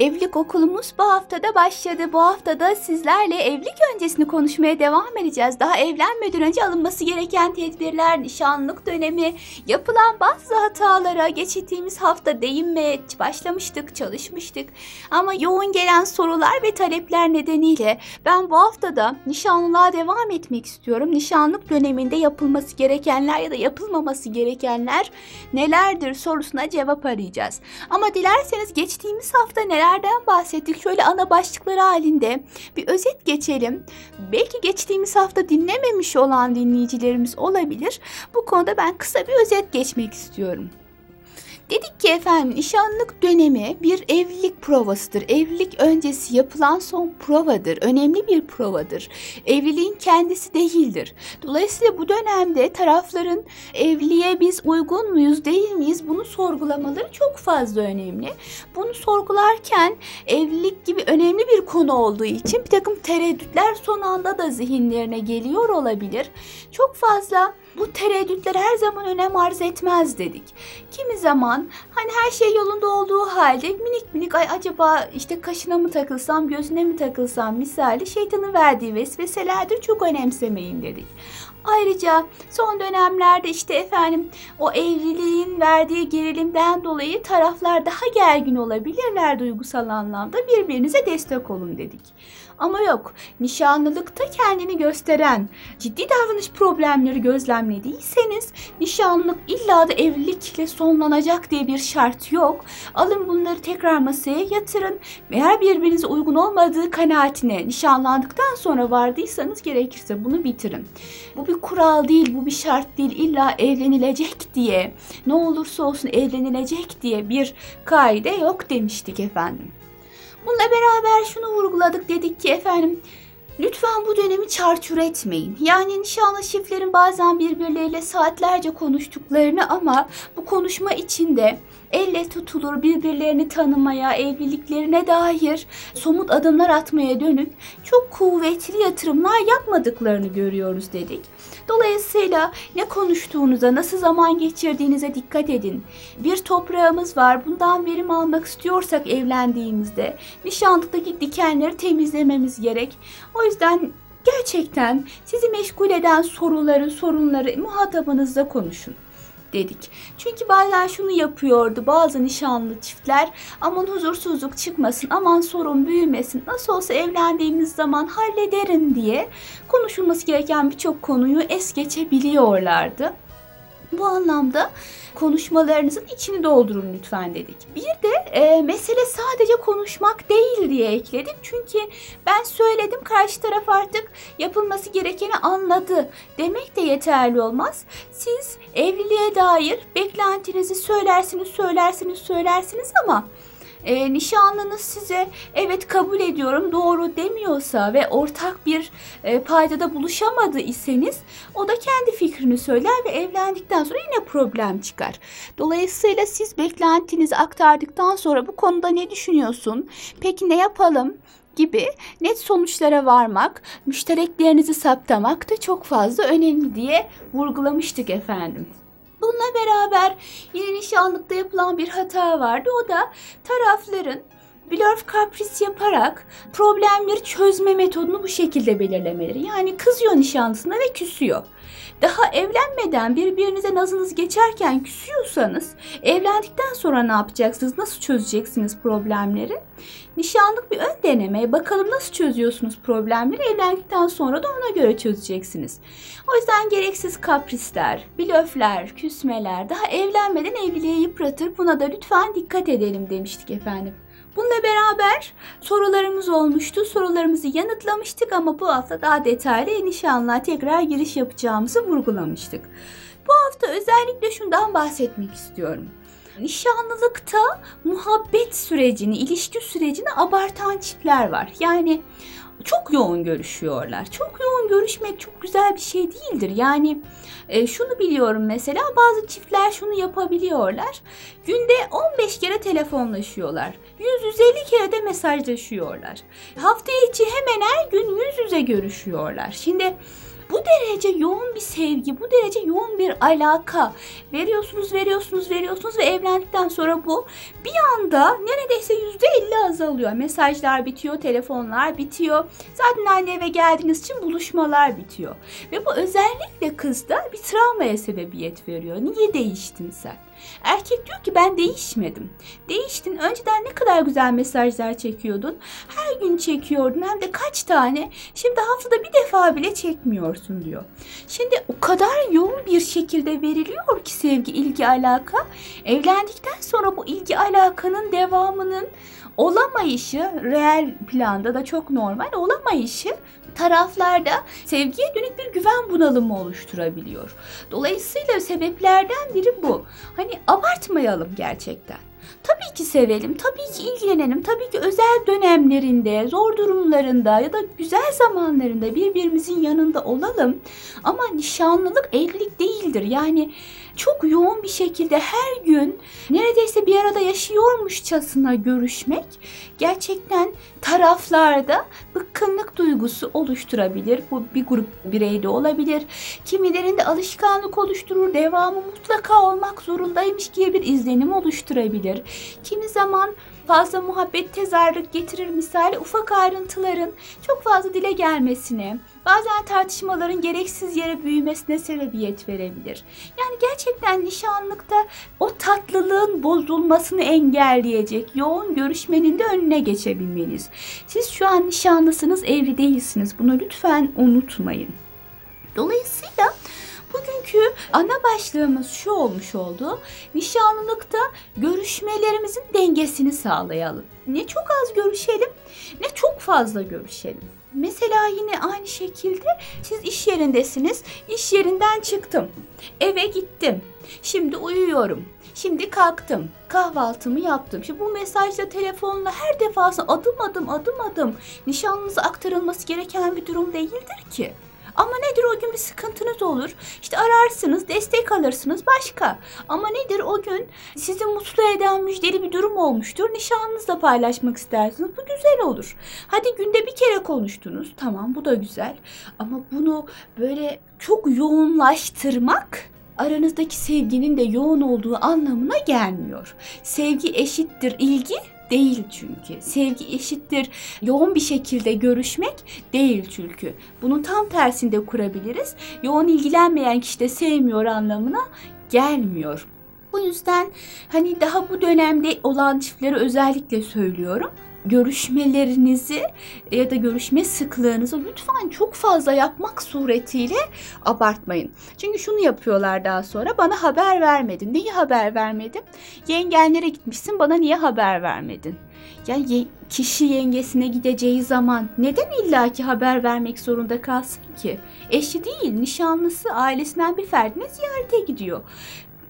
Evlilik okulumuz bu haftada başladı. Bu haftada sizlerle evlilik öncesini konuşmaya devam edeceğiz. Daha evlenmeden önce alınması gereken tedbirler, nişanlık dönemi, yapılan bazı hatalara geçtiğimiz hafta değinmeye başlamıştık, çalışmıştık. Ama yoğun gelen sorular ve talepler nedeniyle ben bu haftada nişanlılığa devam etmek istiyorum. Nişanlık döneminde yapılması gerekenler ya da yapılmaması gerekenler nelerdir sorusuna cevap arayacağız. Ama dilerseniz geçtiğimiz hafta neler nelerden bahsettik? Şöyle ana başlıkları halinde bir özet geçelim. Belki geçtiğimiz hafta dinlememiş olan dinleyicilerimiz olabilir. Bu konuda ben kısa bir özet geçmek istiyorum. Dedik ki efendim nişanlık dönemi bir evlilik provasıdır. Evlilik öncesi yapılan son provadır. Önemli bir provadır. Evliliğin kendisi değildir. Dolayısıyla bu dönemde tarafların evliliğe biz uygun muyuz değil miyiz bunu sorgulamaları çok fazla önemli. Bunu sorgularken evlilik gibi önemli bir konu olduğu için bir takım tereddütler son anda da zihinlerine geliyor olabilir. Çok fazla bu tereddütler her zaman önem arz etmez dedik. Kimi zaman hani her şey yolunda olduğu halde minik minik ay acaba işte kaşına mı takılsam gözüne mi takılsam misali şeytanın verdiği vesveselerdir çok önemsemeyin dedik. Ayrıca son dönemlerde işte efendim o evliliğin verdiği gerilimden dolayı taraflar daha gergin olabilirler duygusal anlamda birbirinize destek olun dedik. Ama yok, nişanlılıkta kendini gösteren ciddi davranış problemleri gözlemlediyseniz nişanlılık illa da evlilikle sonlanacak diye bir şart yok. Alın bunları tekrar masaya yatırın. Eğer birbirinize uygun olmadığı kanaatine nişanlandıktan sonra vardıysanız gerekirse bunu bitirin. Bu bir kural değil, bu bir şart değil. İlla evlenilecek diye, ne olursa olsun evlenilecek diye bir kaide yok demiştik efendim. Bununla beraber şunu vurguladık dedik ki efendim Lütfen bu dönemi çarçur etmeyin. Yani nişanlı çiftlerin bazen birbirleriyle saatlerce konuştuklarını ama bu konuşma içinde elle tutulur birbirlerini tanımaya, evliliklerine dair somut adımlar atmaya dönük çok kuvvetli yatırımlar yapmadıklarını görüyoruz dedik. Dolayısıyla ne konuştuğunuza, nasıl zaman geçirdiğinize dikkat edin. Bir toprağımız var. Bundan verim almak istiyorsak evlendiğimizde nişanlıktaki dikenleri temizlememiz gerek. O yüzden gerçekten sizi meşgul eden soruları, sorunları muhatabınızla konuşun dedik. Çünkü bazen şunu yapıyordu bazı nişanlı çiftler. Aman huzursuzluk çıkmasın, aman sorun büyümesin. Nasıl olsa evlendiğimiz zaman hallederim diye konuşulması gereken birçok konuyu es geçebiliyorlardı. Bu anlamda konuşmalarınızın içini doldurun lütfen dedik. Bir de e, mesele sadece konuşmak değil diye ekledik. Çünkü ben söyledim karşı taraf artık yapılması gerekeni anladı. Demek de yeterli olmaz. Siz evliliğe dair beklentinizi söylersiniz, söylersiniz, söylersiniz ama e, nişanlınız size evet kabul ediyorum doğru demiyorsa ve ortak bir e, paydada buluşamadı iseniz o da kendi fikrini söyler ve evlendikten sonra yine problem çıkar. Dolayısıyla siz beklentinizi aktardıktan sonra bu konuda ne düşünüyorsun? Peki ne yapalım? gibi net sonuçlara varmak, müştereklerinizi saptamak da çok fazla önemli diye vurgulamıştık efendim. Bununla beraber yine nişanlıkta yapılan bir hata vardı. O da tarafların blöf kapris yaparak problemleri çözme metodunu bu şekilde belirlemeleri. Yani kızıyor nişanlısına ve küsüyor. Daha evlenmeden birbirinize nazınız geçerken küsüyorsanız evlendikten sonra ne yapacaksınız? Nasıl çözeceksiniz problemleri? Nişanlık bir ön deneme. Bakalım nasıl çözüyorsunuz problemleri. Evlendikten sonra da ona göre çözeceksiniz. O yüzden gereksiz kaprisler, blöfler, küsmeler daha evlenmeden evliliği yıpratır. Buna da lütfen dikkat edelim demiştik efendim. Bununla beraber sorularımız olmuştu. Sorularımızı yanıtlamıştık ama bu hafta daha detaylı nişanlığa tekrar giriş yapacağımızı vurgulamıştık. Bu hafta özellikle şundan bahsetmek istiyorum. nişanlılıkta muhabbet sürecini, ilişki sürecini abartan çiftler var. Yani çok yoğun görüşüyorlar. Çok yoğun görüşmek çok güzel bir şey değildir. Yani e, şunu biliyorum mesela bazı çiftler şunu yapabiliyorlar. Günde 15 kere telefonlaşıyorlar. 100-150 kere de mesajlaşıyorlar. Hafta içi hemen her gün yüz yüze görüşüyorlar. Şimdi bu derece yoğun bir sevgi, bu derece yoğun bir alaka veriyorsunuz, veriyorsunuz, veriyorsunuz ve evlendikten sonra bu bir anda neredeyse yüzde elli azalıyor. Mesajlar bitiyor, telefonlar bitiyor. Zaten anne eve geldiğiniz için buluşmalar bitiyor. Ve bu özellikle kızda bir travmaya sebebiyet veriyor. Niye değiştin sen? Erkek diyor ki ben değişmedim. Değiştin. Önceden ne kadar güzel mesajlar çekiyordun. Her gün çekiyordun hem de kaç tane. Şimdi haftada bir defa bile çekmiyorsun diyor. Şimdi o kadar yoğun bir şekilde veriliyor ki sevgi, ilgi, alaka. Evlendikten sonra bu ilgi alakanın devamının olamayışı reel planda da çok normal olamayışı taraflarda sevgiye dönük bir güven bunalımı oluşturabiliyor. Dolayısıyla sebeplerden biri bu. Hani abartmayalım gerçekten. Tabii ki sevelim, tabii ki ilgilenelim, tabii ki özel dönemlerinde, zor durumlarında ya da güzel zamanlarında birbirimizin yanında olalım. Ama nişanlılık evlilik değildir. Yani çok yoğun bir şekilde her gün neredeyse bir arada yaşıyormuşçasına görüşmek gerçekten taraflarda bıkkınlık duygusu oluşturabilir. Bu bir grup bireyde olabilir. Kimilerinde alışkanlık oluşturur, devamı mutlaka olmak zorundaymış gibi bir izlenim oluşturabilir. Kimi zaman fazla muhabbet tezarlık getirir misali ufak ayrıntıların çok fazla dile gelmesine, bazen tartışmaların gereksiz yere büyümesine sebebiyet verebilir. Yani gerçekten nişanlıkta o tatlılığın bozulmasını engelleyecek yoğun görüşmenin de önüne geçebilmeniz. Siz şu an nişanlısınız, evli değilsiniz. Bunu lütfen unutmayın. Dolayısıyla Bugünkü ana başlığımız şu olmuş oldu. Nişanlılıkta görüşmelerimizin dengesini sağlayalım. Ne çok az görüşelim ne çok fazla görüşelim. Mesela yine aynı şekilde siz iş yerindesiniz. İş yerinden çıktım. Eve gittim. Şimdi uyuyorum. Şimdi kalktım. Kahvaltımı yaptım. Şimdi bu mesajla telefonla her defasında adım adım adım adım nişanlınıza aktarılması gereken bir durum değildir ki. Ama nedir o gün bir sıkıntınız olur. İşte ararsınız, destek alırsınız başka. Ama nedir o gün sizi mutlu eden müjdeli bir durum olmuştur. Nişanlınızla paylaşmak istersiniz. Bu güzel olur. Hadi günde bir kere konuştunuz. Tamam bu da güzel. Ama bunu böyle çok yoğunlaştırmak aranızdaki sevginin de yoğun olduğu anlamına gelmiyor. Sevgi eşittir ilgi, değil çünkü. Sevgi eşittir yoğun bir şekilde görüşmek değil çünkü. Bunun tam tersinde kurabiliriz. Yoğun ilgilenmeyen kişi de sevmiyor anlamına gelmiyor. Bu yüzden hani daha bu dönemde olan çiftlere özellikle söylüyorum görüşmelerinizi ya da görüşme sıklığınızı lütfen çok fazla yapmak suretiyle abartmayın. Çünkü şunu yapıyorlar daha sonra bana haber vermedin. Neyi haber vermedin? Yengenlere gitmişsin bana niye haber vermedin? Ye- kişi yengesine gideceği zaman neden illaki haber vermek zorunda kalsın ki? Eşi değil, nişanlısı ailesinden bir ferdine ziyarete gidiyor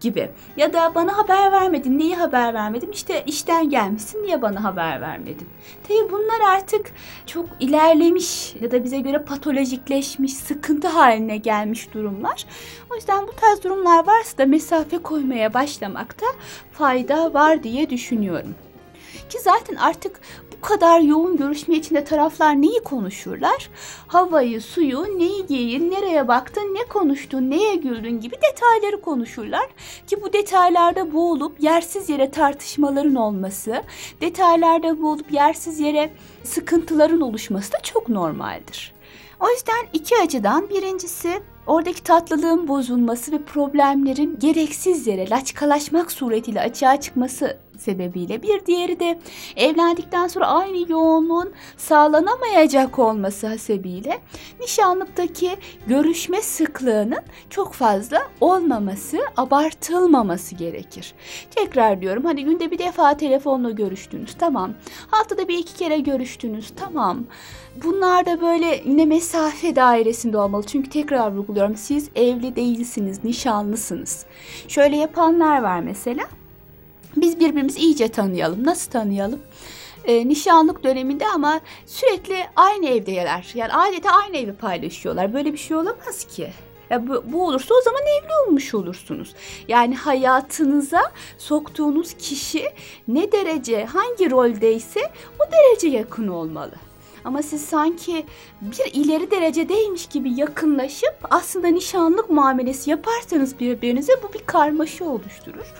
gibi. Ya da bana haber vermedin. Niye haber vermedin? İşte işten gelmişsin. Niye bana haber vermedin? Tabii bunlar artık çok ilerlemiş ya da bize göre patolojikleşmiş, sıkıntı haline gelmiş durumlar. O yüzden bu tarz durumlar varsa da mesafe koymaya başlamakta fayda var diye düşünüyorum. Ki zaten artık kadar yoğun görüşme içinde taraflar neyi konuşurlar? Havayı, suyu, neyi giyin, nereye baktın, ne konuştun, neye güldün gibi detayları konuşurlar. Ki bu detaylarda boğulup yersiz yere tartışmaların olması, detaylarda boğulup yersiz yere sıkıntıların oluşması da çok normaldir. O yüzden iki açıdan birincisi oradaki tatlılığın bozulması ve problemlerin gereksiz yere laçkalaşmak suretiyle açığa çıkması sebebiyle bir diğeri de evlendikten sonra aynı yoğunluğun sağlanamayacak olması hasebiyle nişanlıktaki görüşme sıklığının çok fazla olmaması, abartılmaması gerekir. Tekrar diyorum hani günde bir defa telefonla görüştünüz tamam. Haftada bir iki kere görüştünüz tamam. Bunlar da böyle yine mesafe dairesinde olmalı. Çünkü tekrar vurguluyorum siz evli değilsiniz, nişanlısınız. Şöyle yapanlar var mesela Biz birbirimizi iyice tanıyalım. Nasıl tanıyalım? Ee, nişanlık döneminde ama sürekli aynı evdeler. Yani adeta aynı evi paylaşıyorlar. Böyle bir şey olamaz ki. Ya bu, bu olursa o zaman evli olmuş olursunuz. Yani hayatınıza soktuğunuz kişi ne derece, hangi roldeyse o derece yakın olmalı. Ama siz sanki bir ileri derecedeymiş gibi yakınlaşıp aslında nişanlık muamelesi yaparsanız birbirinize bu bir karmaşa oluşturur.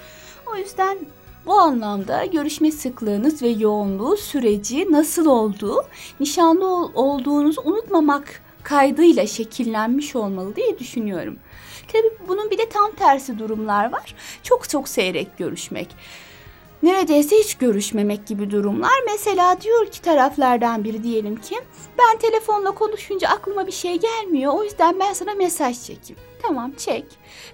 O yüzden bu anlamda görüşme sıklığınız ve yoğunluğu, süreci nasıl olduğu, nişanlı ol- olduğunuzu unutmamak kaydıyla şekillenmiş olmalı diye düşünüyorum. Tabii bunun bir de tam tersi durumlar var. Çok çok seyrek görüşmek. Neredeyse hiç görüşmemek gibi durumlar. Mesela diyor ki taraflardan biri diyelim ki ben telefonla konuşunca aklıma bir şey gelmiyor. O yüzden ben sana mesaj çekeyim. Tamam çek.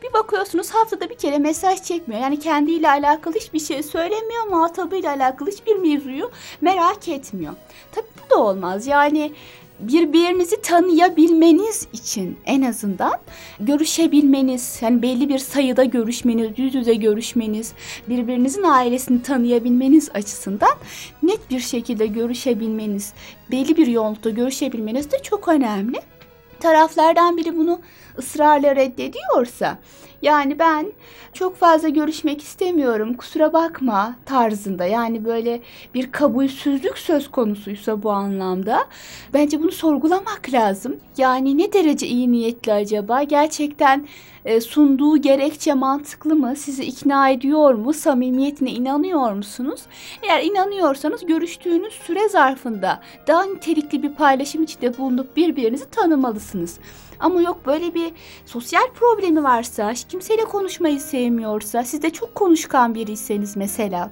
Bir bakıyorsunuz haftada bir kere mesaj çekmiyor. Yani kendiyle alakalı hiçbir şey söylemiyor. Muhatabıyla alakalı hiçbir mevzuyu merak etmiyor. Tabii bu da olmaz. Yani birbirinizi tanıyabilmeniz için en azından görüşebilmeniz, yani belli bir sayıda görüşmeniz, yüz yüze görüşmeniz, birbirinizin ailesini tanıyabilmeniz açısından net bir şekilde görüşebilmeniz, belli bir yoğunlukta görüşebilmeniz de çok önemli. Taraflardan biri bunu ısrarla reddediyorsa, yani ben çok fazla görüşmek istemiyorum, kusura bakma tarzında yani böyle bir kabulsüzlük söz konusuysa bu anlamda bence bunu sorgulamak lazım. Yani ne derece iyi niyetli acaba? Gerçekten e, sunduğu gerekçe mantıklı mı? Sizi ikna ediyor mu? Samimiyetine inanıyor musunuz? Eğer inanıyorsanız görüştüğünüz süre zarfında daha nitelikli bir paylaşım içinde bulunup birbirinizi tanımalısınız. Ama yok böyle bir sosyal problemi varsa, kimseyle konuşmayı sevmiyorsa, siz de çok konuşkan biriyseniz mesela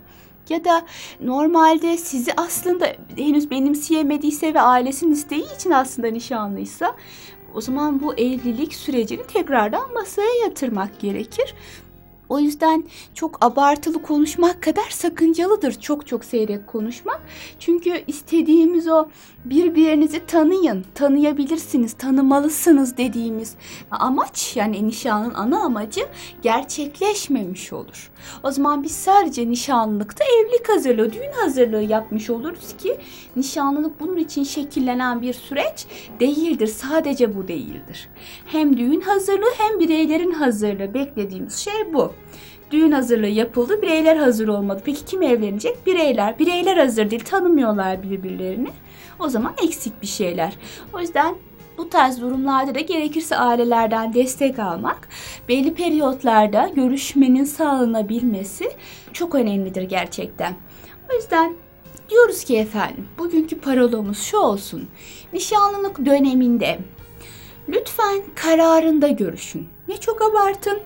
ya da normalde sizi aslında henüz benimseyemediyse ve ailesinin isteği için aslında nişanlıysa o zaman bu evlilik sürecini tekrardan masaya yatırmak gerekir. O yüzden çok abartılı konuşmak kadar sakıncalıdır çok çok seyrek konuşmak. Çünkü istediğimiz o birbirinizi tanıyın, tanıyabilirsiniz, tanımalısınız dediğimiz amaç yani nişanın ana amacı gerçekleşmemiş olur. O zaman biz sadece nişanlılıkta evlilik hazırlığı, düğün hazırlığı yapmış oluruz ki nişanlılık bunun için şekillenen bir süreç değildir. Sadece bu değildir. Hem düğün hazırlığı hem bireylerin hazırlığı beklediğimiz şey bu. Düğün hazırlığı yapıldı, bireyler hazır olmadı. Peki kim evlenecek? Bireyler. Bireyler hazır değil, tanımıyorlar birbirlerini. O zaman eksik bir şeyler. O yüzden bu tarz durumlarda da gerekirse ailelerden destek almak, belli periyotlarda görüşmenin sağlanabilmesi çok önemlidir gerçekten. O yüzden diyoruz ki efendim, bugünkü parolomuz şu olsun. Nişanlılık döneminde lütfen kararında görüşün. Ne çok abartın,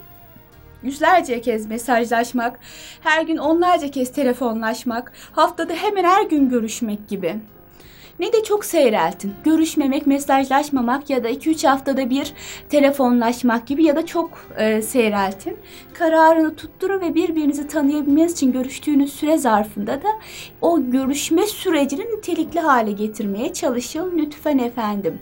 yüzlerce kez mesajlaşmak, her gün onlarca kez telefonlaşmak, haftada hemen her gün görüşmek gibi. Ne de çok seyreltin. Görüşmemek, mesajlaşmamak ya da 2-3 haftada bir telefonlaşmak gibi ya da çok e, seyreltin. Kararını tutturun ve birbirinizi tanıyabilmeniz için görüştüğünüz süre zarfında da o görüşme sürecini nitelikli hale getirmeye çalışın lütfen efendim.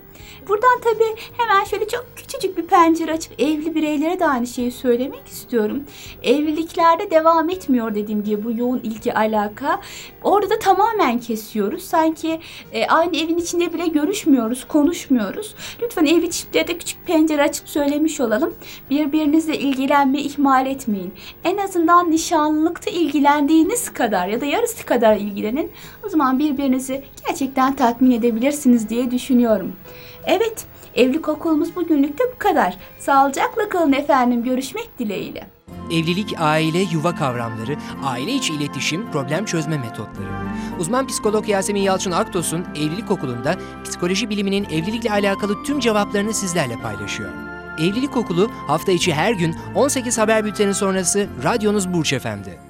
Buradan tabii hemen şöyle çok küçücük bir pencere açıp evli bireylere de aynı şeyi söylemek istiyorum. Evliliklerde devam etmiyor dediğim gibi bu yoğun ilgi alaka. Orada da tamamen kesiyoruz. Sanki e, aynı evin içinde bile görüşmüyoruz, konuşmuyoruz. Lütfen evli çiftlere de küçük pencere açıp söylemiş olalım. Birbirinizle ilgilenmeyi ihmal etmeyin. En azından nişanlılıkta ilgilendiğiniz kadar ya da yarısı kadar ilgilenin. O zaman birbirinizi gerçekten tatmin edebilirsiniz diye düşünüyorum. Evet, evlilik okulumuz bugünlük de bu kadar. Sağlıcakla kalın efendim, görüşmek dileğiyle. Evlilik, aile, yuva kavramları, aile içi iletişim, problem çözme metotları. Uzman psikolog Yasemin Yalçın Aktos'un Evlilik Okulu'nda psikoloji biliminin evlilikle alakalı tüm cevaplarını sizlerle paylaşıyor. Evlilik Okulu hafta içi her gün 18 haber bülteni sonrası radyonuz Burç Efendi.